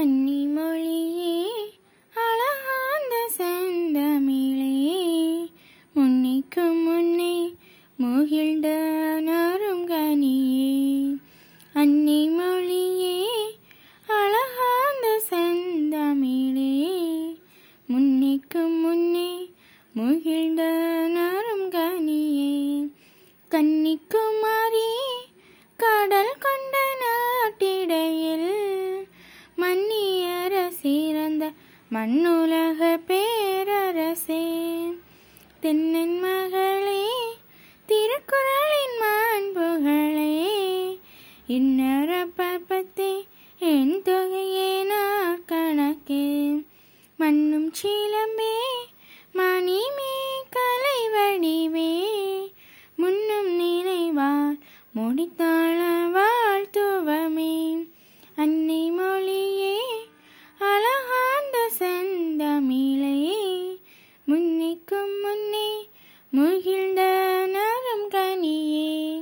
அன்னி மொழியே அழகாந்த செந்தமிழே. முன்னைக்கு முன்னே முகிழ்ந்த நரும் கனியே அன்னி மொழியே அழகாந்த செந்தமிழே. முன்னைக்கு முன்னே முகிழ்ந்த நரும் கன்னிக்குமாரியே வாழ்ந்த மண்ணுலக பேரரசே தென்னன் மகளே திருக்குறளின் மான் புகழே இன்னர பற்பத்தே என் தொகையே நார் கணக்கே. மண்ணும் சீலமே மணிமே கலை வடிவே முன்னும் நினைவார் முடித்தாள் 明天。